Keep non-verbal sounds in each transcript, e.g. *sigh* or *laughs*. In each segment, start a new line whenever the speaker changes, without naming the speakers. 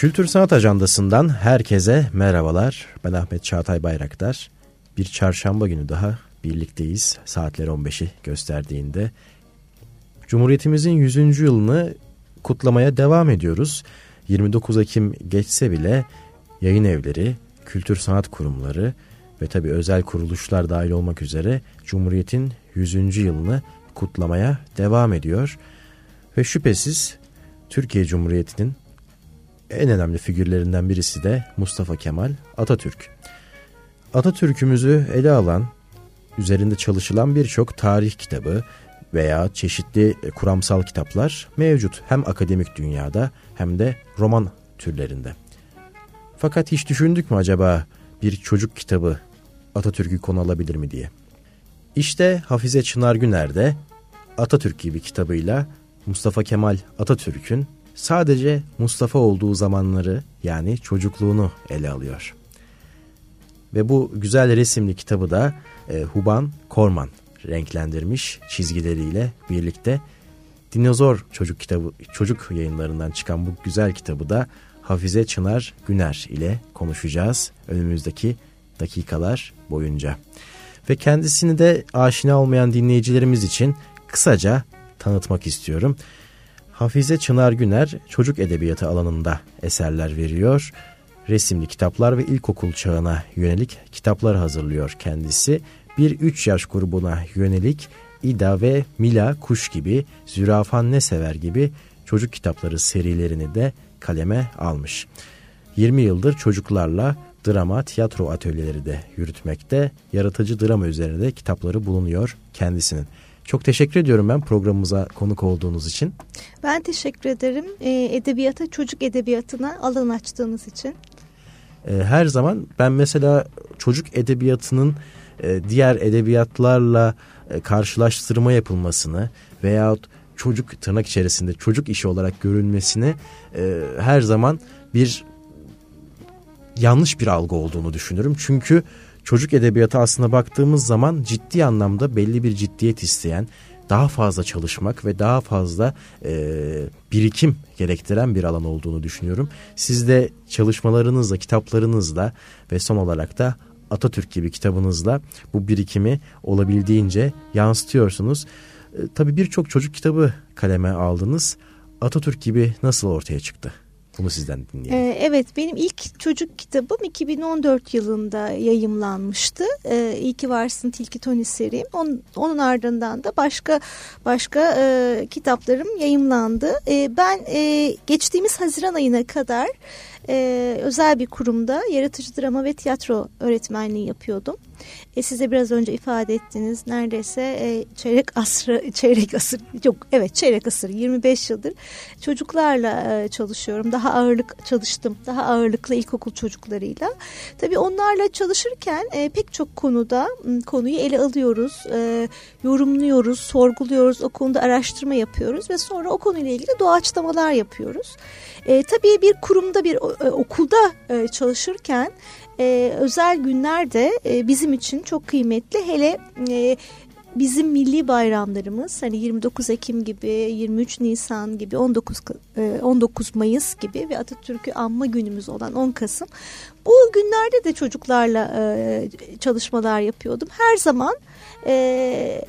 Kültür Sanat Ajandası'ndan herkese merhabalar. Ben Ahmet Çağatay Bayraktar. Bir çarşamba günü daha birlikteyiz. Saatler 15'i gösterdiğinde. Cumhuriyetimizin 100. yılını kutlamaya devam ediyoruz. 29 Ekim geçse bile yayın evleri, kültür sanat kurumları ve tabi özel kuruluşlar dahil olmak üzere Cumhuriyet'in 100. yılını kutlamaya devam ediyor. Ve şüphesiz Türkiye Cumhuriyeti'nin en önemli figürlerinden birisi de Mustafa Kemal Atatürk. Atatürk'ümüzü ele alan, üzerinde çalışılan birçok tarih kitabı veya çeşitli kuramsal kitaplar mevcut hem akademik dünyada hem de roman türlerinde. Fakat hiç düşündük mü acaba bir çocuk kitabı Atatürk'ü konu alabilir mi diye? İşte Hafize Çınar Güner de Atatürk gibi kitabıyla Mustafa Kemal Atatürk'ün sadece Mustafa olduğu zamanları yani çocukluğunu ele alıyor. Ve bu güzel resimli kitabı da e, Huban Korman renklendirmiş çizgileriyle birlikte. Dinozor çocuk kitabı çocuk yayınlarından çıkan bu güzel kitabı da Hafize Çınar Güner ile konuşacağız önümüzdeki dakikalar boyunca. Ve kendisini de aşina olmayan dinleyicilerimiz için kısaca tanıtmak istiyorum. Hafize Çınar Güner çocuk edebiyatı alanında eserler veriyor. Resimli kitaplar ve ilkokul çağına yönelik kitaplar hazırlıyor kendisi. Bir 3 yaş grubuna yönelik İda ve Mila Kuş gibi, Zürafan Ne Sever gibi çocuk kitapları serilerini de kaleme almış. 20 yıldır çocuklarla drama, tiyatro atölyeleri de yürütmekte. Yaratıcı drama üzerinde de kitapları bulunuyor kendisinin. Çok teşekkür ediyorum ben programımıza konuk olduğunuz için.
Ben teşekkür ederim. E, edebiyata, çocuk edebiyatına alan açtığınız için.
E, her zaman ben mesela çocuk edebiyatının e, diğer edebiyatlarla e, karşılaştırma yapılmasını veyahut çocuk tırnak içerisinde çocuk işi olarak görülmesini e, her zaman bir yanlış bir algı olduğunu düşünürüm. Çünkü çocuk edebiyatı aslında baktığımız zaman ciddi anlamda belli bir ciddiyet isteyen, daha fazla çalışmak ve daha fazla e, birikim gerektiren bir alan olduğunu düşünüyorum. Siz de çalışmalarınızla, kitaplarınızla ve son olarak da Atatürk gibi kitabınızla bu birikimi olabildiğince yansıtıyorsunuz. E, tabii birçok çocuk kitabı kaleme aldınız. Atatürk gibi nasıl ortaya çıktı? Bunu sizden dinleyelim.
Ee, evet benim ilk çocuk kitabım 2014 yılında yayımlanmıştı. Ee, İyi ki varsın Tilki Tony serim. Onun, onun ardından da başka başka e, kitaplarım yayımlandı. E, ben e, geçtiğimiz Haziran ayına kadar e, özel bir kurumda yaratıcı drama ve tiyatro öğretmenliği yapıyordum. E, size biraz önce ifade ettiniz neredeyse e, çeyrek asrı *laughs* çeyrek asır yok evet çeyrek asır 25 yıldır çocuklarla e, çalışıyorum. Daha ağırlık çalıştım. Daha ağırlıklı ilkokul çocuklarıyla. Tabii onlarla çalışırken e, pek çok konuda konuyu ele alıyoruz, e, yorumluyoruz, sorguluyoruz, o konuda araştırma yapıyoruz ve sonra o konuyla ilgili doğaçlamalar yapıyoruz. E, tabii bir kurumda bir e, okulda e, çalışırken e, özel günler de e, bizim için çok kıymetli. Hele e, bizim milli bayramlarımız hani 29 Ekim gibi 23 Nisan gibi 19 19 e, Mayıs gibi ve Atatürk'ü anma günümüz olan 10 Kasım bu günlerde de çocuklarla e, çalışmalar yapıyordum. Her zaman e,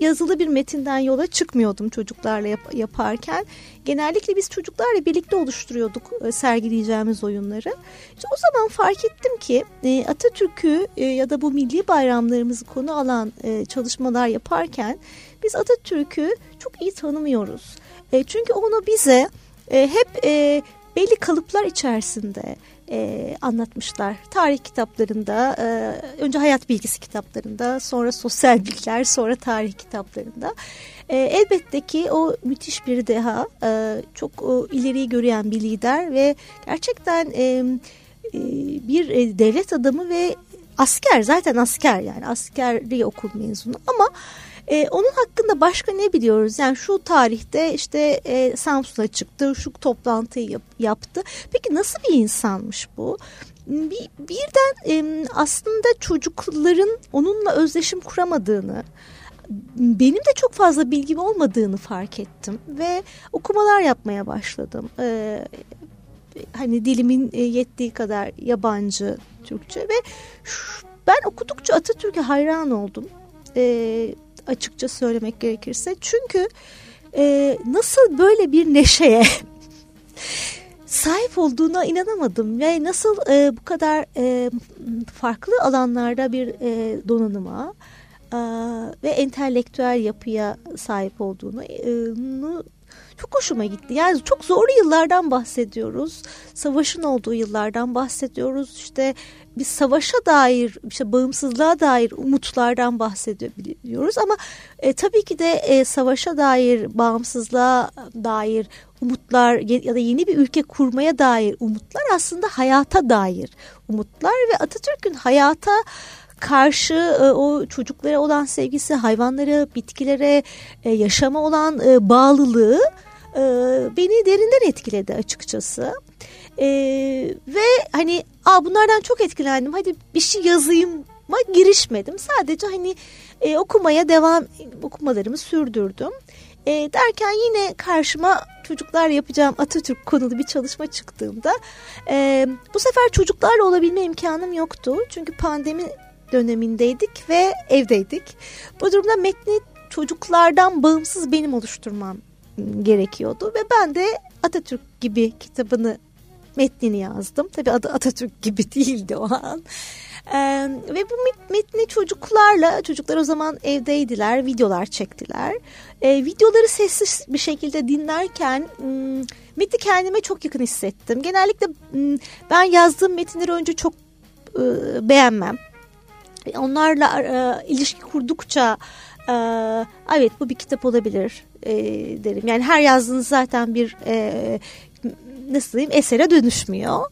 yazılı bir metinden yola çıkmıyordum çocuklarla yap yaparken. Genellikle biz çocuklarla birlikte oluşturuyorduk e, sergileyeceğimiz oyunları. İşte o zaman fark ettim ki e, Atatürk'ü e, ya da bu milli bayramlarımızı konu alan e, çalışmalar yaparken biz Atatürk'ü çok iyi tanımıyoruz. E, çünkü onu bize e, hep e, belli kalıplar içerisinde e, anlatmışlar. Tarih kitaplarında, e, önce hayat bilgisi kitaplarında, sonra sosyal bilgiler, sonra tarih kitaplarında. E, elbette ki o müthiş bir deha, e, çok o, ileriyi gören bir lider ve gerçekten e, e, bir e, devlet adamı ve asker, zaten asker yani askeri okul mezunu ama... E, onun hakkında başka ne biliyoruz? Yani şu tarihte işte e, Samsun'a çıktı, şu toplantıyı yap, yaptı. Peki nasıl bir insanmış bu? Bir, birden e, aslında çocukların onunla özleşim kuramadığını, benim de çok fazla bilgim olmadığını fark ettim ve okumalar yapmaya başladım. Ee, hani dilimin e, yettiği kadar yabancı Türkçe ve şu, ben okudukça Atatürk'e hayran oldum. E, açıkça söylemek gerekirse. Çünkü e, nasıl böyle bir neşeye *laughs* sahip olduğuna inanamadım ve nasıl e, bu kadar e, farklı alanlarda bir e, donanıma e, ve entelektüel yapıya sahip olduğunu e, çok hoşuma gitti. Yani çok zorlu yıllardan bahsediyoruz. Savaşın olduğu yıllardan bahsediyoruz. İşte biz savaşa dair, işte bağımsızlığa dair umutlardan bahsediyoruz ama e, tabii ki de e, savaşa dair, bağımsızlığa dair umutlar ya da yeni bir ülke kurmaya dair umutlar aslında hayata dair umutlar ve Atatürk'ün hayata karşı e, o çocuklara olan sevgisi, hayvanlara, bitkilere, e, yaşama olan e, bağlılığı e, beni derinden etkiledi açıkçası. E, ve hani Aa, bunlardan çok etkilendim hadi bir şey yazayım ma girişmedim. Sadece hani e, okumaya devam okumalarımı sürdürdüm. E, derken yine karşıma çocuklar yapacağım Atatürk konulu bir çalışma çıktığımda e, bu sefer çocuklarla olabilme imkanım yoktu. Çünkü pandemi dönemindeydik ve evdeydik. Bu durumda metni çocuklardan bağımsız benim oluşturmam gerekiyordu ve ben de Atatürk gibi kitabını metnini yazdım. Tabii adı Atatürk gibi *laughs* değildi o an. Ee, ve bu metni çocuklarla, çocuklar o zaman evdeydiler, videolar çektiler. Ee, videoları sessiz bir şekilde dinlerken metni kendime çok yakın hissettim. Genellikle ben yazdığım metinleri önce çok e, beğenmem. Onlarla e, ilişki kurdukça e, evet bu bir kitap olabilir e, derim. Yani her yazdığınız zaten bir e, nasıl diyeyim esere dönüşmüyor.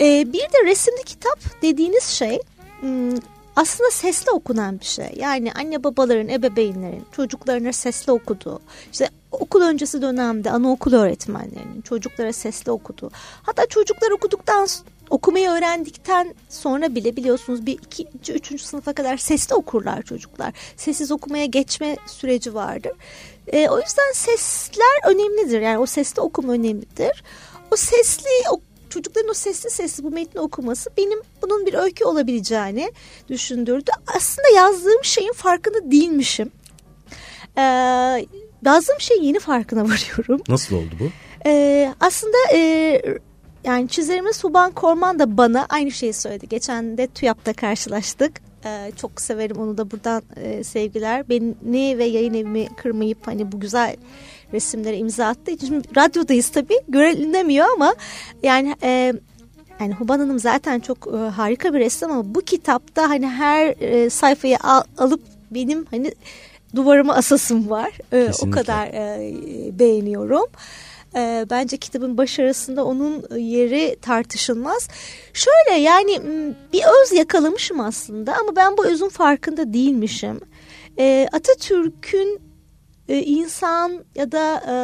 E, bir de resimli kitap dediğiniz şey hmm, aslında sesli okunan bir şey. Yani anne babaların, ebeveynlerin çocuklarına sesli okuduğu, işte okul öncesi dönemde anaokul öğretmenlerinin çocuklara sesli okuduğu. Hatta çocuklar okuduktan okumayı öğrendikten sonra bile biliyorsunuz bir ikinci, üçüncü sınıfa kadar sesli okurlar çocuklar. Sessiz okumaya geçme süreci vardır. E, o yüzden sesler önemlidir. Yani o sesli okuma önemlidir. O sesli o, çocukların o sesli sesli bu metni okuması benim bunun bir öykü olabileceğini düşündürdü. Aslında yazdığım şeyin farkında değilmişim. Ee, yazdığım şeyin yeni farkına *laughs* varıyorum.
Nasıl oldu bu?
Ee, aslında e, yani çizerimiz Suban Korman da bana aynı şeyi söyledi. Geçen de TÜYAP'ta karşılaştık. Ee, çok severim onu da buradan e, sevgiler. Beni ve yayın evimi kırmayıp hani bu güzel resimlere imza attığı için radyodayız tabii görünemiyor ama yani e, yani Huban Hanım zaten çok e, harika bir ressam ama bu kitapta hani her e, sayfayı al, alıp benim hani duvarıma asasım var. E, o kadar e, beğeniyorum. E, bence kitabın başarısında onun yeri tartışılmaz. Şöyle yani bir öz yakalamışım aslında ama ben bu özün farkında değilmişim. E, Atatürk'ün e, insan ya da e,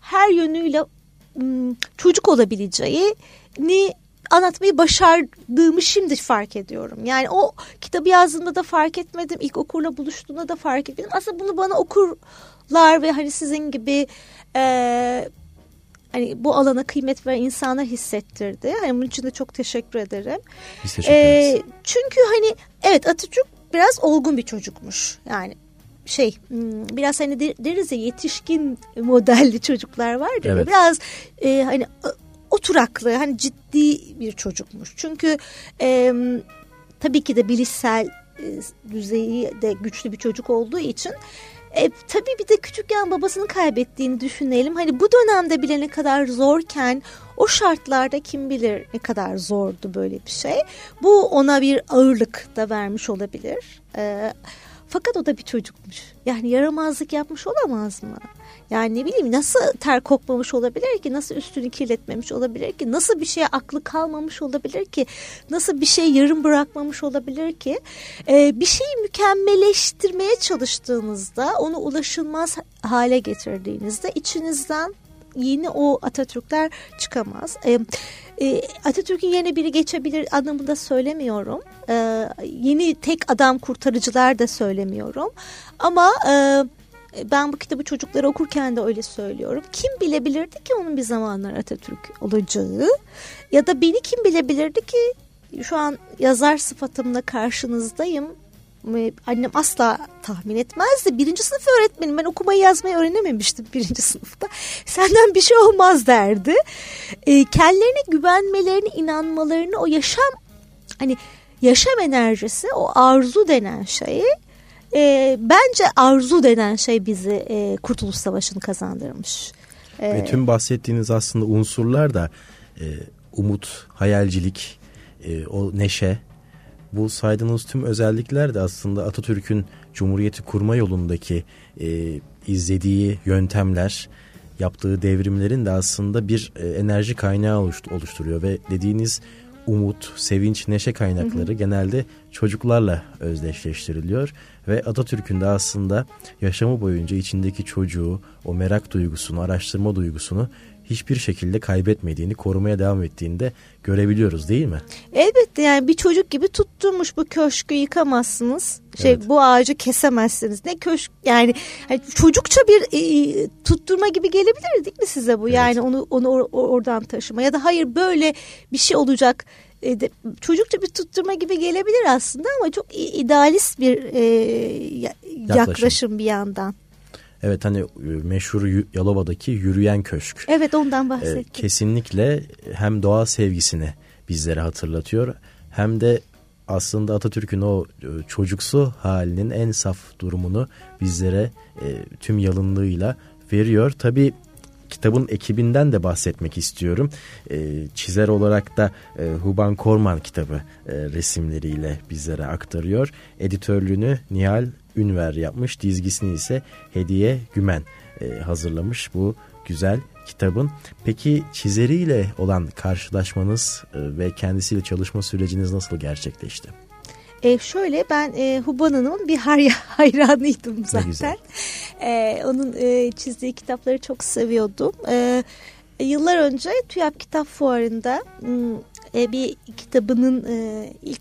her yönüyle çocuk olabileceğini anlatmayı başardığımı şimdi fark ediyorum. Yani o kitabı yazdığımda da fark etmedim. İlk okurla buluştuğunda da fark etmedim. Aslında bunu bana okurlar ve hani sizin gibi e, hani bu alana kıymet veren insanlar hissettirdi. Hani bunun için de çok teşekkür ederim.
Biz teşekkür ederiz.
E, çünkü hani evet Atatürk biraz olgun bir çocukmuş. Yani şey hmm, biraz hani deriz ya yetişkin modelli çocuklar vardır. Evet. Biraz e, hani oturaklı hani ciddi bir çocukmuş. Çünkü e, tabii ki de bilişsel e, düzeyi de güçlü bir çocuk olduğu için e, tabii bir de küçükken babasını kaybettiğini düşünelim. Hani bu dönemde bile ne kadar zorken o şartlarda kim bilir ne kadar zordu böyle bir şey. Bu ona bir ağırlık da vermiş olabilir. E, fakat o da bir çocukmuş. Yani yaramazlık yapmış olamaz mı? Yani ne bileyim nasıl ter kokmamış olabilir ki? Nasıl üstünü kirletmemiş olabilir ki? Nasıl bir şeye aklı kalmamış olabilir ki? Nasıl bir şey yarım bırakmamış olabilir ki? Ee, bir şeyi mükemmelleştirmeye çalıştığınızda onu ulaşılmaz hale getirdiğinizde içinizden yeni o Atatürkler çıkamaz. E, e, Atatürk'ün yerine biri geçebilir anlamında söylemiyorum. E, yeni tek adam kurtarıcılar da söylemiyorum. Ama e, ben bu kitabı çocuklara okurken de öyle söylüyorum. Kim bilebilirdi ki onun bir zamanlar Atatürk olacağı? Ya da beni kim bilebilirdi ki şu an yazar sıfatımla karşınızdayım. Annem asla tahmin etmezdi. Birinci sınıf öğretmenim. Ben okumayı yazmayı öğrenememiştim birinci *laughs* sınıfta. Senden bir şey olmaz derdi. E, kendilerine güvenmelerini, inanmalarını, o yaşam hani yaşam enerjisi, o arzu denen şeyi e, bence arzu denen şey bizi e, Kurtuluş Savaşı'nı kazandırmış.
E, Ve tüm bahsettiğiniz aslında unsurlar da e, umut, hayalcilik, e, o neşe, bu saydığınız tüm özellikler de aslında Atatürk'ün Cumhuriyeti kurma yolundaki e, izlediği yöntemler, yaptığı devrimlerin de aslında bir e, enerji kaynağı oluşturuyor ve dediğiniz umut, sevinç, neşe kaynakları hı hı. genelde çocuklarla özdeşleştiriliyor ve Atatürk'ün de aslında yaşamı boyunca içindeki çocuğu, o merak duygusunu, araştırma duygusunu hiçbir şekilde kaybetmediğini, korumaya devam ettiğini de görebiliyoruz değil mi?
Elbette yani bir çocuk gibi tutturmuş bu köşkü yıkamazsınız. Şey evet. bu ağacı kesemezsiniz. Ne köşk yani hani çocukça bir e, tutturma gibi gelebilir değil mi size bu? Evet. Yani onu onu or, oradan taşıma ya da hayır böyle bir şey olacak e, de, çocukça bir tutturma gibi gelebilir aslında ama çok idealist bir e, yaklaşım. yaklaşım bir yandan.
Evet hani e, meşhur Yalova'daki yürüyen köşk.
Evet ondan e, bahsettim.
kesinlikle hem doğa sevgisini bizlere hatırlatıyor hem de aslında Atatürk'ün o e, çocuksu halinin en saf durumunu bizlere tüm yalınlığıyla veriyor. Tabi kitabın ekibinden de bahsetmek istiyorum. çizer olarak da Huban Korman kitabı resimleriyle bizlere aktarıyor. Editörlüğünü Nihal Ünver yapmış. Dizgisini ise Hediye Gümen e, hazırlamış bu güzel kitabın. Peki çizeriyle olan karşılaşmanız e, ve kendisiyle çalışma süreciniz nasıl gerçekleşti?
E şöyle ben e, Huban Hanım'ın bir hayranıydım zaten. E, onun e, çizdiği kitapları çok seviyordum. E, yıllar önce TÜYAP Kitap Fuarı'nda e, bir kitabının e, ilk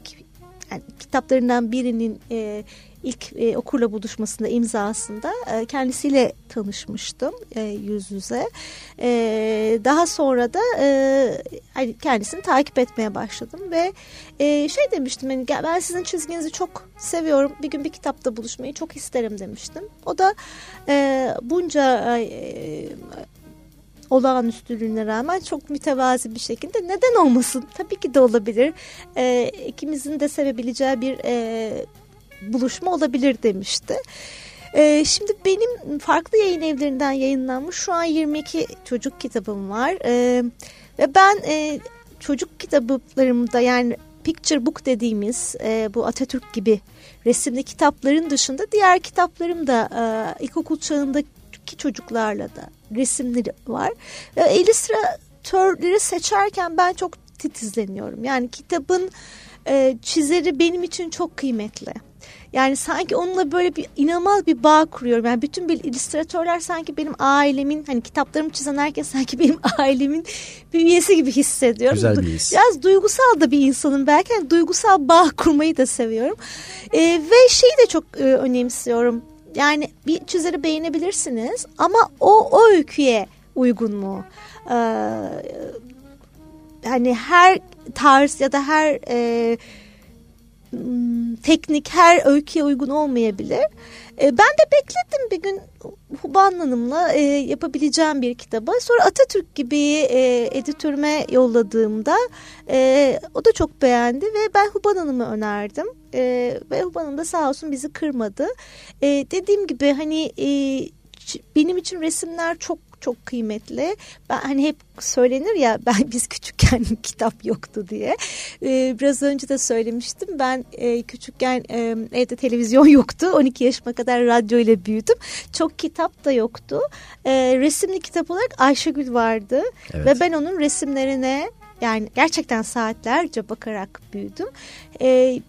yani kitaplarından birinin e, ilk e, okurla buluşmasında imzasında e, kendisiyle tanışmıştım e, yüz yüze. E, daha sonra da e, kendisini takip etmeye başladım ve e, şey demiştim hani ben sizin çizginizi çok seviyorum. Bir gün bir kitapta buluşmayı çok isterim demiştim. O da e, bunca e, olağanüstülüğüne rağmen çok mütevazi bir şekilde neden olmasın? Tabii ki de olabilir. E, ikimizin de sevebileceği bir e, buluşma olabilir demişti. Ee, şimdi benim farklı yayın evlerinden yayınlanmış şu an 22 çocuk kitabım var. Ee, ve ben e, çocuk kitaplarımda yani picture book dediğimiz e, bu Atatürk gibi resimli kitapların dışında diğer kitaplarım da e, ilkokul çağındaki çocuklarla da resimleri var. E, seçerken ben çok titizleniyorum. Yani kitabın e, çizeri benim için çok kıymetli. Yani sanki onunla böyle bir inanılmaz bir bağ kuruyorum. Yani bütün bir illüstratörler sanki benim ailemin hani kitaplarımı çizen herkes sanki benim *laughs* ailemin bir üyesi gibi hissediyorum.
Güzel bir his.
Biraz duygusal da bir insanım belki. Yani duygusal bağ kurmayı da seviyorum. Ee, ve şeyi de çok e, önemsiyorum. Yani bir çizeri beğenebilirsiniz ama o, o öyküye uygun mu? Ee, hani her tarz ya da her e, teknik her öyküye uygun olmayabilir. E, ben de bekledim bir gün Huban Hanım'la e, yapabileceğim bir kitabı. Sonra Atatürk gibi e, editörüme yolladığımda o da çok beğendi ve ben Huban Hanım'ı önerdim. Ve Huban Hanım da sağ olsun bizi kırmadı. Dediğim gibi hani benim için resimler çok çok kıymetli. Ben hani hep söylenir ya *laughs* ben biz küçükken *laughs* kitap yoktu diye. Ee, biraz önce de söylemiştim. Ben e, küçükken e, evde televizyon *laughs* yoktu. 12 yaşıma kadar radyo ile büyüdüm. Çok kitap da yoktu. E, resimli kitap olarak Ayşegül vardı. Evet. Ve ben onun resimlerine yani gerçekten saatlerce bakarak büyüdüm. E,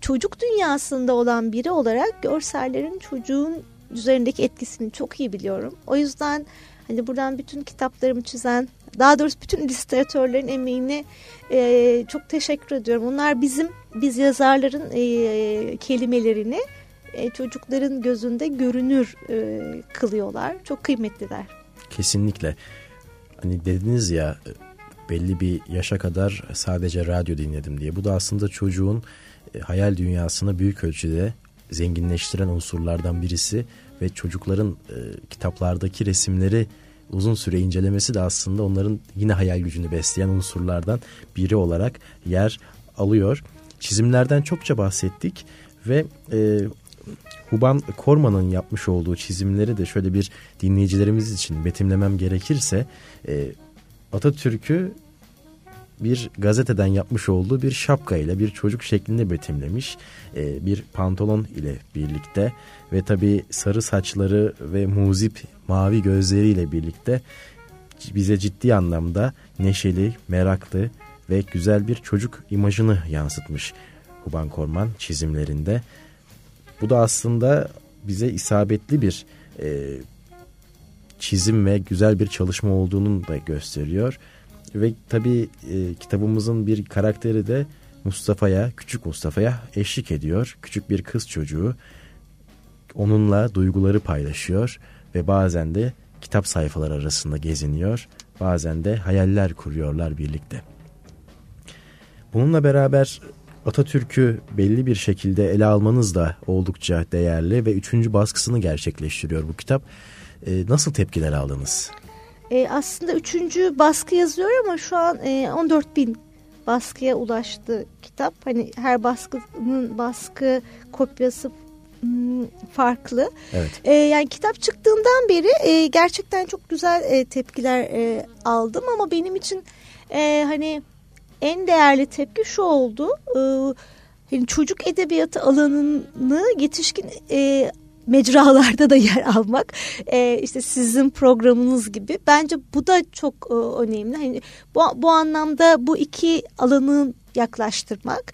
çocuk dünyasında olan biri olarak görsellerin çocuğun üzerindeki etkisini çok iyi biliyorum. O yüzden Hani buradan bütün kitaplarımı çizen, daha doğrusu bütün illüstratörlerin emeğini e, çok teşekkür ediyorum. Onlar bizim, biz yazarların e, kelimelerini e, çocukların gözünde görünür e, kılıyorlar. Çok kıymetliler.
Kesinlikle. Hani dediniz ya belli bir yaşa kadar sadece radyo dinledim diye. Bu da aslında çocuğun e, hayal dünyasını büyük ölçüde zenginleştiren unsurlardan birisi ve çocukların e, kitaplardaki resimleri uzun süre incelemesi de aslında onların yine hayal gücünü besleyen unsurlardan biri olarak yer alıyor. Çizimlerden çokça bahsettik ve e, Huban Korman'ın yapmış olduğu çizimleri de şöyle bir dinleyicilerimiz için betimlemem gerekirse e, Atatürk'ü bir gazeteden yapmış olduğu bir şapka ile bir çocuk şeklinde betimlemiş. E, bir pantolon ile birlikte ve tabi sarı saçları ve muzip mavi gözleriyle birlikte bize ciddi anlamda neşeli, meraklı ve güzel bir çocuk imajını yansıtmış Huban Korman çizimlerinde. Bu da aslında bize isabetli bir e, çizim ve güzel bir çalışma olduğunu da gösteriyor. Ve tabii e, kitabımızın bir karakteri de Mustafa'ya, küçük Mustafa'ya eşlik ediyor. Küçük bir kız çocuğu onunla duyguları paylaşıyor ve bazen de kitap sayfaları arasında geziniyor. Bazen de hayaller kuruyorlar birlikte. Bununla beraber Atatürk'ü belli bir şekilde ele almanız da oldukça değerli ve üçüncü baskısını gerçekleştiriyor bu kitap. E, nasıl tepkiler aldınız?
E, aslında üçüncü baskı yazıyor ama şu an e, 14 bin baskıya ulaştı kitap. Hani her baskının baskı kopyası farklı.
Evet.
E, yani kitap çıktığından beri e, gerçekten çok güzel e, tepkiler e, aldım ama benim için e, hani en değerli tepki şu oldu. E, yani çocuk edebiyatı alanını yetişkin e, mecralarda da *laughs* yer almak e, işte sizin programınız gibi bence bu da çok e, önemli. Hani bu, bu anlamda bu iki alanı yaklaştırmak.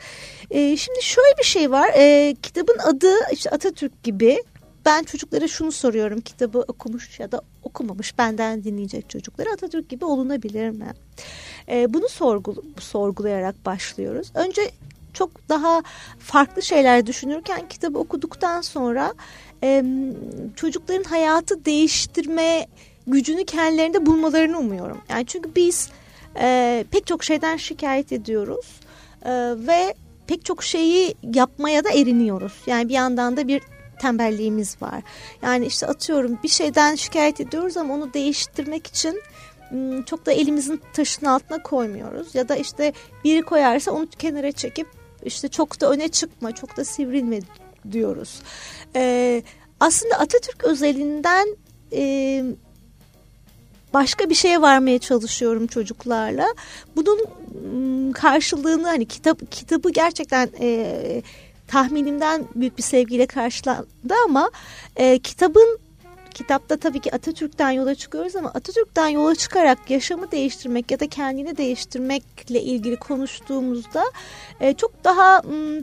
E, şimdi şöyle bir şey var e, kitabın adı işte Atatürk gibi ben çocuklara şunu soruyorum kitabı okumuş ya da okumamış benden dinleyecek çocuklara Atatürk gibi olunabilir mi? E, bunu sorgul sorgulayarak başlıyoruz. Önce çok daha farklı şeyler düşünürken kitabı okuduktan sonra e, çocukların hayatı değiştirme gücünü kendilerinde bulmalarını umuyorum. Yani çünkü biz e, pek çok şeyden şikayet ediyoruz e, ve pek çok şeyi yapmaya da eriniyoruz. Yani bir yandan da bir tembelliğimiz var. Yani işte atıyorum bir şeyden şikayet ediyoruz ama onu değiştirmek için çok da elimizin taşın altına koymuyoruz. Ya da işte biri koyarsa onu kenara çekip işte çok da öne çıkma, çok da sivrilme diyoruz. Ee, aslında Atatürk özelinden e, başka bir şeye varmaya çalışıyorum çocuklarla. Bunun karşılığını hani kitap kitabı gerçekten e, tahminimden büyük bir sevgiyle karşılandı ama e, kitabın kitapta tabii ki Atatürk'ten yola çıkıyoruz ama Atatürk'ten yola çıkarak yaşamı değiştirmek ya da kendini değiştirmekle ilgili konuştuğumuzda e, çok daha e,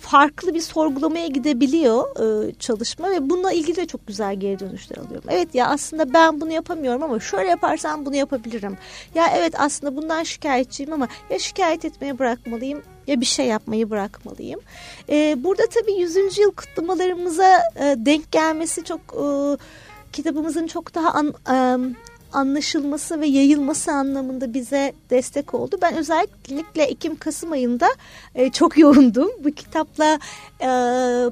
farklı bir sorgulamaya gidebiliyor e, çalışma ve bununla ilgili de çok güzel geri dönüşler alıyorum. Evet ya aslında ben bunu yapamıyorum ama şöyle yaparsam bunu yapabilirim. Ya evet aslında bundan şikayetçiyim ama ya şikayet etmeye bırakmalıyım ya bir şey yapmayı bırakmalıyım. E, burada tabii 100. yıl kutlamalarımıza denk gelmesi çok kitabımızın çok daha an, anlaşılması ve yayılması anlamında bize destek oldu. Ben özellikle Ekim-Kasım ayında e, çok *laughs* yoğundum. Bu kitapla e,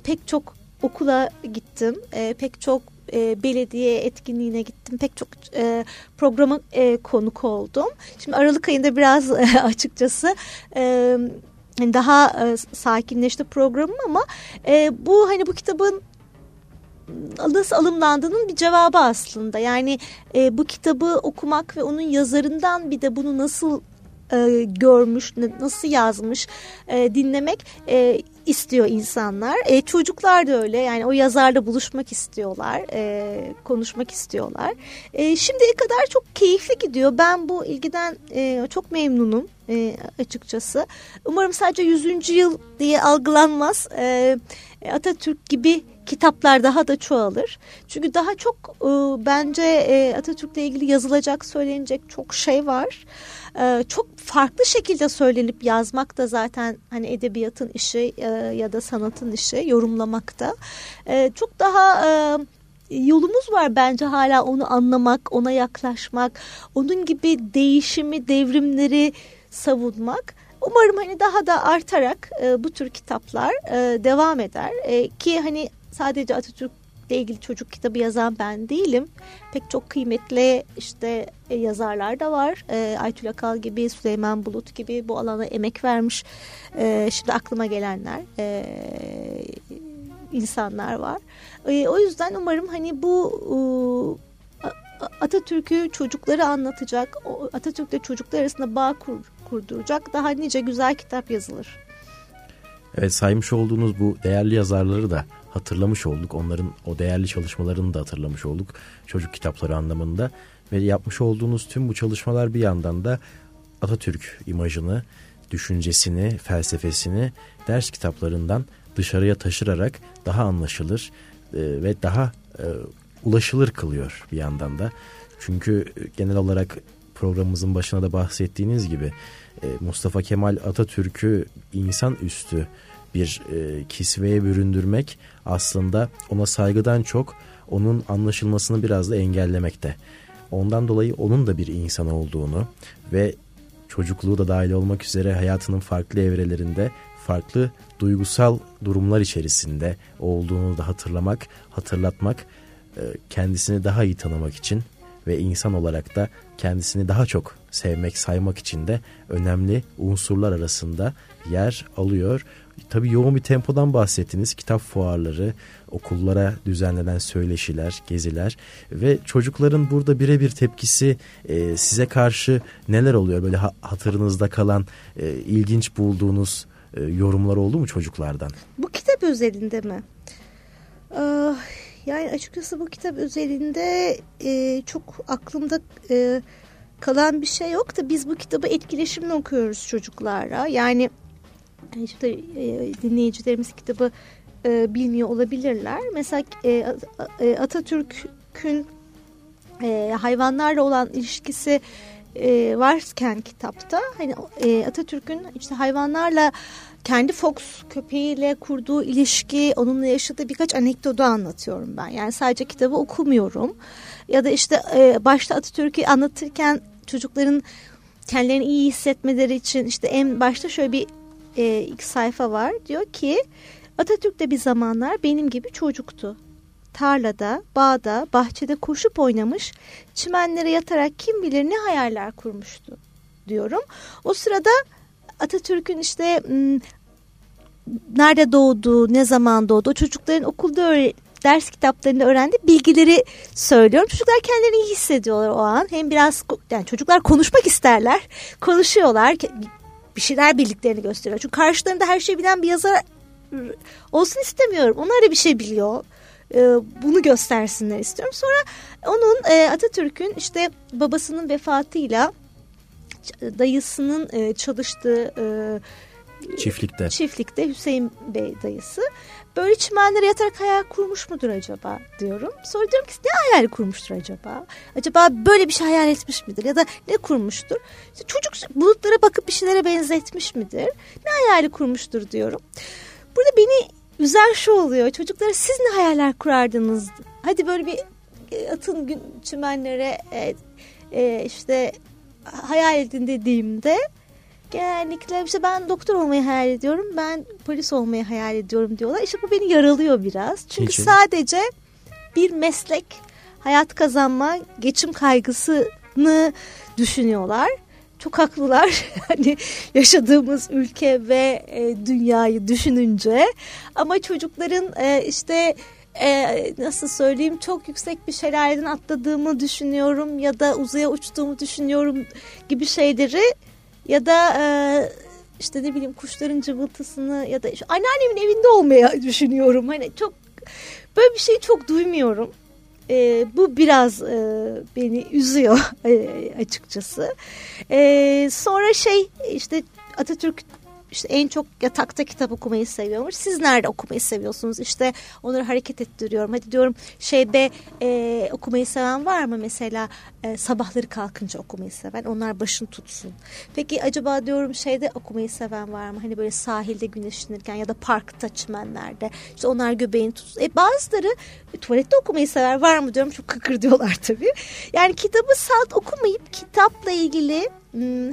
pek çok okula gittim. E, pek çok e, belediye etkinliğine gittim. Pek çok e, programa e, konuk oldum. Şimdi Aralık ayında biraz e, *laughs* açıkçası... E, daha e, sakinleşti programım ama e, bu hani bu kitabın nasıl alımlandığının bir cevabı aslında. Yani e, bu kitabı okumak ve onun yazarından bir de bunu nasıl e, görmüş, nasıl yazmış e, dinlemek e, istiyor insanlar. E, çocuklar da öyle yani o yazarla buluşmak istiyorlar, e, konuşmak istiyorlar. E, şimdiye kadar çok keyifli gidiyor. Ben bu ilgiden e, çok memnunum e, açıkçası. Umarım sadece 100. yıl diye algılanmaz. E, e, Atatürk gibi kitaplar daha da çoğalır. Çünkü daha çok e, bence e, Atatürk'le ilgili yazılacak, söylenecek çok şey var. E, çok farklı şekilde söylenip yazmak da zaten hani edebiyatın işi e, ya da sanatın işi, yorumlamakta. E, çok daha e, yolumuz var bence hala onu anlamak, ona yaklaşmak, onun gibi değişimi, devrimleri savunmak. Umarım hani daha da artarak e, bu tür kitaplar e, devam eder e, ki hani sadece Atatürk ile ilgili çocuk kitabı yazan ben değilim. Pek çok kıymetli işte e, yazarlar da var. E, Aytül Akal gibi, Süleyman Bulut gibi bu alana emek vermiş. E, şimdi aklıma gelenler e, insanlar var. E, o yüzden umarım hani bu e, Atatürk'ü çocukları anlatacak, Atatürk'le çocuklar arasında bağ kur, kurduracak daha nice güzel kitap yazılır.
Evet saymış olduğunuz bu değerli yazarları da hatırlamış olduk. Onların o değerli çalışmalarını da hatırlamış olduk. Çocuk kitapları anlamında. Ve yapmış olduğunuz tüm bu çalışmalar bir yandan da Atatürk imajını, düşüncesini, felsefesini ders kitaplarından dışarıya taşırarak daha anlaşılır e, ve daha e, ulaşılır kılıyor bir yandan da. Çünkü genel olarak programımızın başına da bahsettiğiniz gibi e, Mustafa Kemal Atatürk'ü insan üstü bir e, kisveye büründürmek aslında ona saygıdan çok onun anlaşılmasını biraz da engellemekte. Ondan dolayı onun da bir insan olduğunu ve çocukluğu da dahil olmak üzere hayatının farklı evrelerinde farklı duygusal durumlar içerisinde olduğunu da hatırlamak, hatırlatmak e, kendisini daha iyi tanımak için ve insan olarak da kendisini daha çok sevmek, saymak için de önemli unsurlar arasında yer alıyor. Tabii yoğun bir tempodan bahsettiniz. Kitap fuarları, okullara düzenlenen söyleşiler, geziler ve çocukların burada birebir tepkisi e, size karşı neler oluyor? Böyle ha, hatırınızda kalan e, ilginç bulduğunuz e, yorumlar oldu mu çocuklardan?
Bu kitap özelinde mi? Ee, yani açıkçası bu kitap özelinde e, çok aklımda e, kalan bir şey yok da biz bu kitabı etkileşimle okuyoruz çocuklara. Yani işte e, dinleyicilerimiz kitabı e, bilmiyor olabilirler. Mesela e, Atatürk'ün e, hayvanlarla olan ilişkisi e, varken kitapta hani e, Atatürk'ün işte hayvanlarla kendi Fox köpeğiyle kurduğu ilişki, onunla yaşadığı birkaç anekdotu anlatıyorum ben. Yani sadece kitabı okumuyorum. Ya da işte e, başta Atatürk'ü anlatırken çocukların kendilerini iyi hissetmeleri için işte en başta şöyle bir e, ilk sayfa var. Diyor ki Atatürk de bir zamanlar benim gibi çocuktu. Tarlada, bağda, bahçede koşup oynamış, çimenlere yatarak kim bilir ne hayaller kurmuştu diyorum. O sırada Atatürk'ün işte nerede doğduğu, ne zaman doğduğu, çocukların okulda ders kitaplarında öğrendiği bilgileri söylüyorum. Çocuklar kendilerini iyi hissediyorlar o an. Hem biraz yani çocuklar konuşmak isterler. Konuşuyorlar. Bir şeyler bildiklerini gösteriyor. Çünkü karşılarında her şeyi bilen bir yazar olsun istemiyorum. Onlar da bir şey biliyor. Bunu göstersinler istiyorum. Sonra onun Atatürk'ün işte babasının vefatıyla dayısının çalıştığı
Çiftlikte.
Çiftlikte Hüseyin Bey dayısı. Böyle çimenlere yatarak hayal kurmuş mudur acaba diyorum. Sonra diyorum ki ne hayal kurmuştur acaba? Acaba böyle bir şey hayal etmiş midir? Ya da ne kurmuştur? İşte çocuk bulutlara bakıp bir şeylere benzetmiş midir? Ne hayali kurmuştur diyorum. Burada beni üzer şu oluyor. Çocuklara siz ne hayaller kurardınız? Hadi böyle bir e, atın gün çimenlere e, e, işte hayal edin dediğimde genellikle işte ben doktor olmayı hayal ediyorum, ben polis olmayı hayal ediyorum diyorlar. İşte bu beni yaralıyor biraz. Çünkü Niçin? sadece bir meslek, hayat kazanma, geçim kaygısını düşünüyorlar. Çok haklılar. *laughs* hani yaşadığımız ülke ve e, dünyayı düşününce. Ama çocukların e, işte e, nasıl söyleyeyim çok yüksek bir şelaleden atladığımı düşünüyorum ya da uzaya uçtuğumu düşünüyorum gibi şeyleri ya da e, işte ne bileyim kuşların cıvıltısını ya da işte anneannemin evinde olmaya düşünüyorum. Hani çok böyle bir şeyi çok duymuyorum. E, bu biraz e, beni üzüyor *laughs* e, açıkçası. E, sonra şey işte Atatürk işte en çok yatakta kitap okumayı seviyormuş. Siz nerede okumayı seviyorsunuz? İşte onları hareket ettiriyorum. Hadi diyorum şeyde e, okumayı seven var mı mesela e, sabahları kalkınca okumayı seven onlar başını tutsun. Peki acaba diyorum şeyde okumayı seven var mı? Hani böyle sahilde güneşlenirken ya da parkta çimenlerde işte onlar göbeğini tutsun. E, bazıları tuvalette okumayı sever var mı diyorum çok kıkır diyorlar tabii. Yani kitabı salt okumayıp kitapla ilgili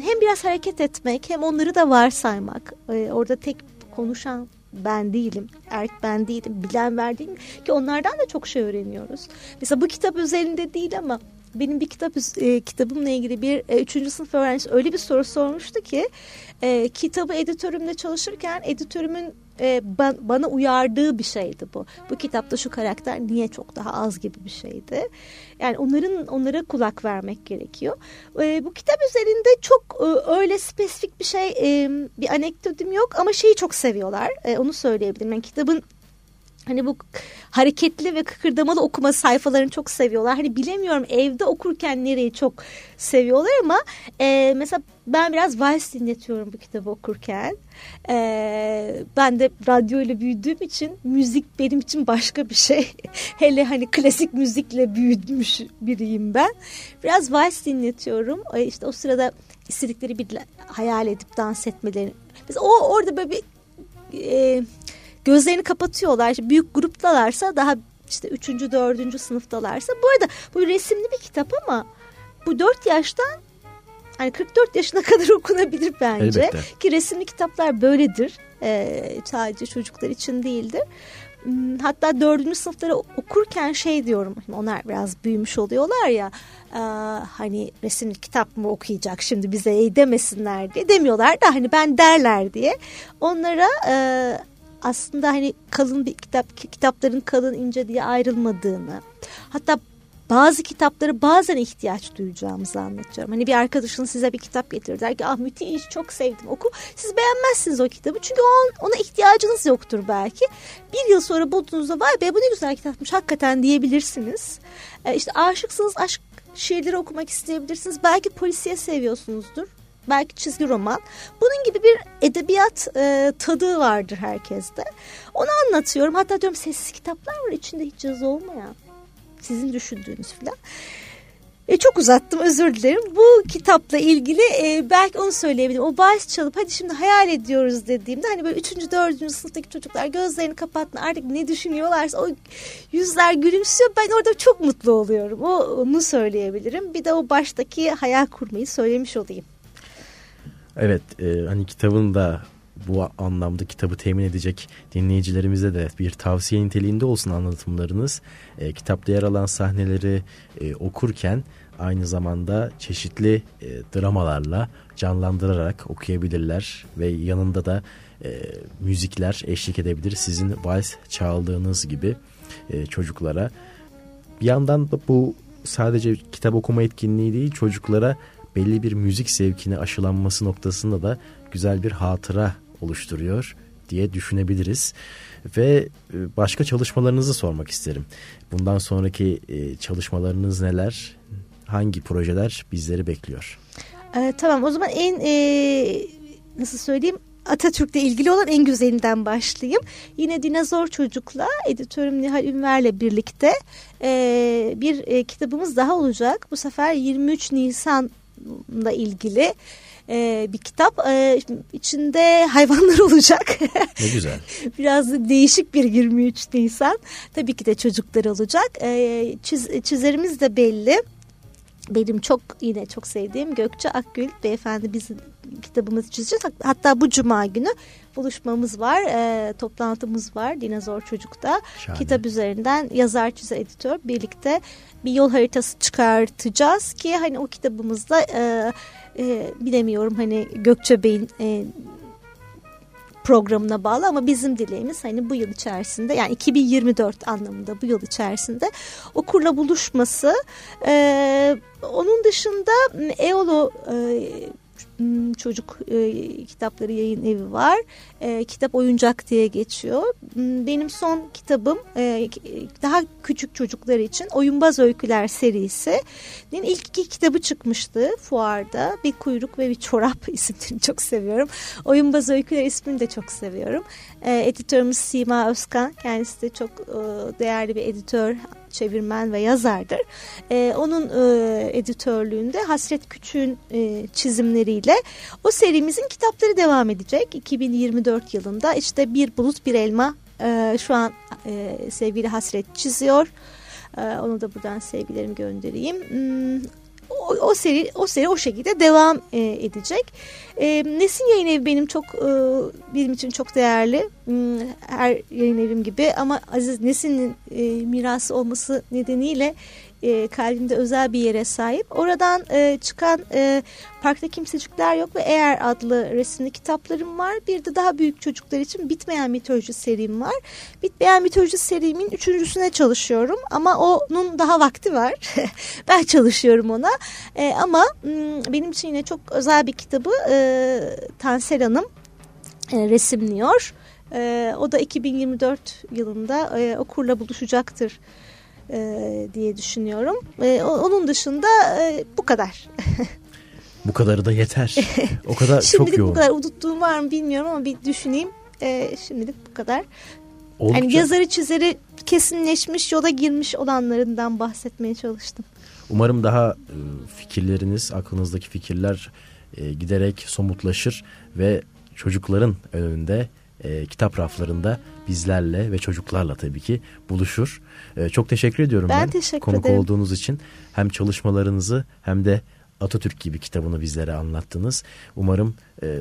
hem biraz hareket etmek hem onları da varsaymak. Ee, orada tek konuşan ben değilim. Erk ben değilim. Bilen ben değilim. Ki onlardan da çok şey öğreniyoruz. Mesela bu kitap üzerinde değil ama benim bir kitap e, kitabımla ilgili bir e, üçüncü sınıf öğrencisi öyle bir soru sormuştu ki e, kitabı editörümle çalışırken editörümün e, ba, bana uyardığı bir şeydi bu. Bu kitapta şu karakter niye çok daha az gibi bir şeydi. Yani onların onlara kulak vermek gerekiyor. E, bu kitap üzerinde çok e, öyle spesifik bir şey e, bir anekdotum yok ama şeyi çok seviyorlar. E, onu söyleyebilirim. Yani kitabın Hani bu hareketli ve kıkırdamalı okuma sayfalarını çok seviyorlar. Hani bilemiyorum evde okurken nereyi çok seviyorlar ama e, mesela ben biraz vals dinletiyorum bu kitabı okurken. E, ben de radyo ile büyüdüğüm için müzik benim için başka bir şey. *laughs* Hele hani klasik müzikle büyüdmüş biriyim ben. Biraz vals dinletiyorum. E, işte o sırada istedikleri bir hayal edip dans etmeleri. Mesela o orada böyle bir... E, gözlerini kapatıyorlar. İşte büyük gruptalarsa daha işte üçüncü, dördüncü sınıftalarsa. Bu arada bu resimli bir kitap ama bu dört yaştan hani 44 yaşına *laughs* kadar okunabilir bence. Elbette. Ki resimli kitaplar böyledir. Ee, sadece çocuklar için değildir. Hmm, hatta dördüncü sınıfları okurken şey diyorum onlar biraz büyümüş oluyorlar ya e, hani resimli kitap mı okuyacak şimdi bize demesinler diye demiyorlar da hani ben derler diye onlara e, aslında hani kalın bir kitap kitapların kalın ince diye ayrılmadığını hatta bazı kitapları bazen ihtiyaç duyacağımızı anlatıyorum. Hani bir arkadaşın size bir kitap getirir der ki ah müthiş çok sevdim oku. Siz beğenmezsiniz o kitabı çünkü o, ona ihtiyacınız yoktur belki. Bir yıl sonra bulduğunuzda vay be bu ne güzel kitapmış hakikaten diyebilirsiniz. Ee, işte aşıksınız aşk şiirleri okumak isteyebilirsiniz. Belki polisiye seviyorsunuzdur belki çizgi roman. Bunun gibi bir edebiyat e, tadı vardır herkeste. Onu anlatıyorum. Hatta diyorum sessiz kitaplar var içinde hiç yazı olmayan. Sizin düşündüğünüz falan. E, çok uzattım özür dilerim. Bu kitapla ilgili e, belki onu söyleyebilirim. O bahis çalıp hadi şimdi hayal ediyoruz dediğimde hani böyle üçüncü dördüncü sınıftaki çocuklar gözlerini kapattı artık ne düşünüyorlarsa o yüzler gülümsüyor. Ben orada çok mutlu oluyorum. O, onu söyleyebilirim. Bir de o baştaki hayal kurmayı söylemiş olayım.
Evet e, hani kitabın da bu anlamda kitabı temin edecek dinleyicilerimize de bir tavsiye niteliğinde olsun anlatımlarınız. E, kitapta yer alan sahneleri e, okurken aynı zamanda çeşitli e, dramalarla canlandırarak okuyabilirler ve yanında da e, müzikler eşlik edebilir. Sizin vals çaldığınız gibi e, çocuklara. Bir yandan da bu sadece kitap okuma etkinliği değil çocuklara belli bir müzik zevkine aşılanması noktasında da güzel bir hatıra oluşturuyor diye düşünebiliriz. Ve e, başka çalışmalarınızı sormak isterim. Bundan sonraki e, çalışmalarınız neler? Hangi projeler bizleri bekliyor?
Ee, tamam o zaman en e, nasıl söyleyeyim Atatürk'le ilgili olan en güzelinden başlayayım. Yine Dinozor Çocuk'la editörüm Nihal Ünver'le birlikte e, bir e, kitabımız daha olacak. Bu sefer 23 Nisan hayvanla ilgili e, bir kitap. E, içinde hayvanlar *laughs* olacak.
Ne güzel. *laughs*
Biraz değişik bir 23 Nisan. Tabii ki de çocuklar olacak. E, çiz, çizerimiz de belli. Benim çok yine çok sevdiğim Gökçe Akgül beyefendi bizim kitabımızı çizeceğiz. Hatta bu cuma günü buluşmamız var, e, toplantımız var Dinozor Çocuk'ta. Şahane. Kitap üzerinden yazar çizer editör birlikte bir yol haritası çıkartacağız ki hani o kitabımızda e, e, bilemiyorum hani Gökçe Bey'in e, programına bağlı ama bizim dileğimiz hani bu yıl içerisinde yani 2024 anlamında bu yıl içerisinde okurla buluşması. E, onun dışında Eolo e, çocuk e, kitapları yayın evi var. E, kitap oyuncak diye geçiyor. Hmm, benim son kitabım e, daha küçük çocuklar için Oyunbaz Öyküler serisi. ilk iki kitabı çıkmıştı fuarda. Bir kuyruk ve bir çorap *laughs* isimlerini çok seviyorum. Oyunbaz Öyküler ismini de çok seviyorum. E, editörümüz Sima Özkan. Kendisi de çok e, değerli bir editör çevirmen ve yazardır. E, onun e, editörlüğünde Hasret Küçük'ün e, çizimleriyle o serimizin kitapları devam edecek. 2024 yılında işte Bir Bulut Bir Elma e, şu an e, sevgili Hasret çiziyor. E, onu da buradan sevgilerimi göndereyim. O, o seri o seri o şekilde devam e, edecek. E, Nesin Yayın Evi benim çok e, benim için çok değerli. Hmm, her yayın evim gibi ama Aziz Nesin'in e, mirası olması nedeniyle e, kalbimde özel bir yere sahip. Oradan e, çıkan e, Parkta Kimsecikler Yok ve Eğer adlı resimli kitaplarım var. Bir de daha büyük çocuklar için Bitmeyen Mitoloji serim var. Bitmeyen Mitoloji serimin üçüncüsüne çalışıyorum ama onun daha vakti var. *laughs* ben çalışıyorum ona. E, ama benim için yine çok özel bir kitabı e, Tansel Hanım e, resimliyor. E, o da 2024 yılında e, okurla buluşacaktır e, diye düşünüyorum. E, onun dışında e, bu kadar. *laughs*
bu kadarı da yeter. O kadar *laughs*
şimdilik
çok yoğun.
bu kadar unuttuğum var mı bilmiyorum ama bir düşüneyim. E, şimdilik bu kadar. Oldukça... Yani yazarı çizeri kesinleşmiş yola girmiş olanlarından bahsetmeye çalıştım.
Umarım daha e, fikirleriniz, aklınızdaki fikirler e, giderek somutlaşır ve çocukların önünde e, kitap raflarında bizlerle ve çocuklarla tabii ki buluşur. E, çok teşekkür ediyorum
ben. Ben teşekkür
konuk
ederim.
olduğunuz için. Hem çalışmalarınızı hem de Atatürk gibi kitabını bizlere anlattınız. Umarım e,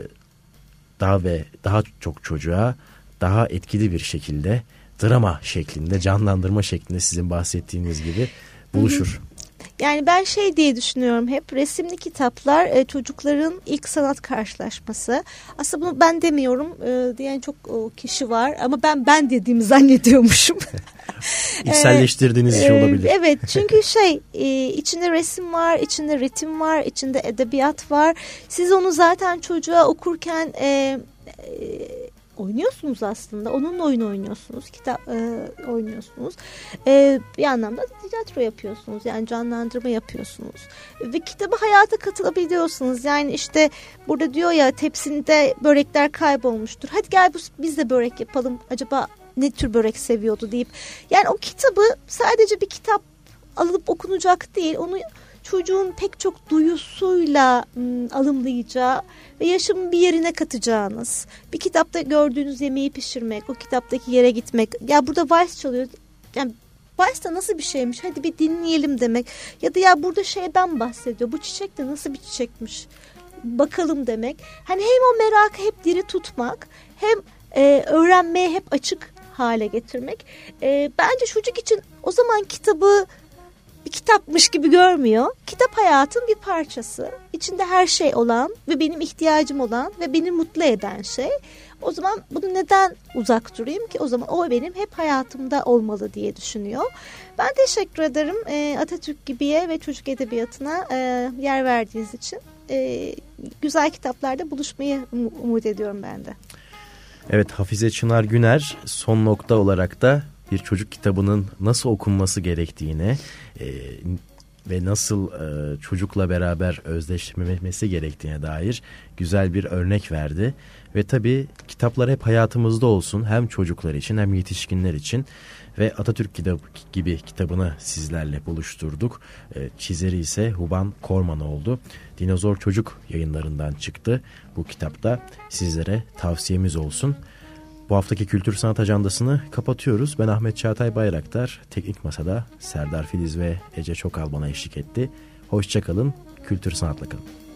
daha ve daha çok çocuğa daha etkili bir şekilde drama şeklinde, canlandırma şeklinde sizin bahsettiğiniz gibi buluşur.
Yani ben şey diye düşünüyorum hep resimli kitaplar e, çocukların ilk sanat karşılaşması. Aslında bunu ben demiyorum e, diyen çok o, kişi var ama ben ben dediğimi *laughs* zannediyormuşum. *laughs*
İçselleştirdiğiniz e, şey olabilir.
Evet *laughs* çünkü şey e, içinde resim var, içinde ritim var, içinde edebiyat var. Siz onu zaten çocuğa okurken... E, e, oynuyorsunuz aslında. Onunla oyun oynuyorsunuz. Kitap e, oynuyorsunuz. E, bir anlamda tiyatro yapıyorsunuz. Yani canlandırma yapıyorsunuz. Ve kitabı hayata katılabiliyorsunuz. Yani işte burada diyor ya tepsinde börekler kaybolmuştur. Hadi gel biz de börek yapalım. Acaba ne tür börek seviyordu deyip. Yani o kitabı sadece bir kitap alıp okunacak değil. Onu çocuğun pek çok duyusuyla ım, alımlayacağı ve yaşamın bir yerine katacağınız. Bir kitapta gördüğünüz yemeği pişirmek, o kitaptaki yere gitmek. Ya burada vals çalıyor. Yani vals da nasıl bir şeymiş hadi bir dinleyelim demek. Ya da ya burada şeyden bahsediyor. Bu çiçek de nasıl bir çiçekmiş bakalım demek. Hani hem o merakı hep diri tutmak hem e, öğrenmeye hep açık hale getirmek. E, bence çocuk için o zaman kitabı bir kitapmış gibi görmüyor. Kitap hayatın bir parçası. İçinde her şey olan ve benim ihtiyacım olan ve beni mutlu eden şey. O zaman bunu neden uzak durayım ki? O zaman o benim hep hayatımda olmalı diye düşünüyor. Ben teşekkür ederim e, Atatürk gibiye ve çocuk edebiyatına e, yer verdiğiniz için. E, güzel kitaplarda buluşmayı umut ediyorum ben de.
Evet Hafize Çınar Güner son nokta olarak da bir çocuk kitabının nasıl okunması gerektiğine e, ve nasıl e, çocukla beraber özdeşlemesi gerektiğine dair güzel bir örnek verdi. Ve tabii kitaplar hep hayatımızda olsun hem çocuklar için hem yetişkinler için ve Atatürk kitap gibi kitabını sizlerle buluşturduk. E, çizeri ise Huban Korman oldu. Dinozor Çocuk yayınlarından çıktı. Bu kitapta sizlere tavsiyemiz olsun. Bu haftaki Kültür Sanat Ajandası'nı kapatıyoruz. Ben Ahmet Çağatay Bayraktar. Teknik Masa'da Serdar Filiz ve Ece Çokal bana eşlik etti. Hoşçakalın, kültür sanatla kalın.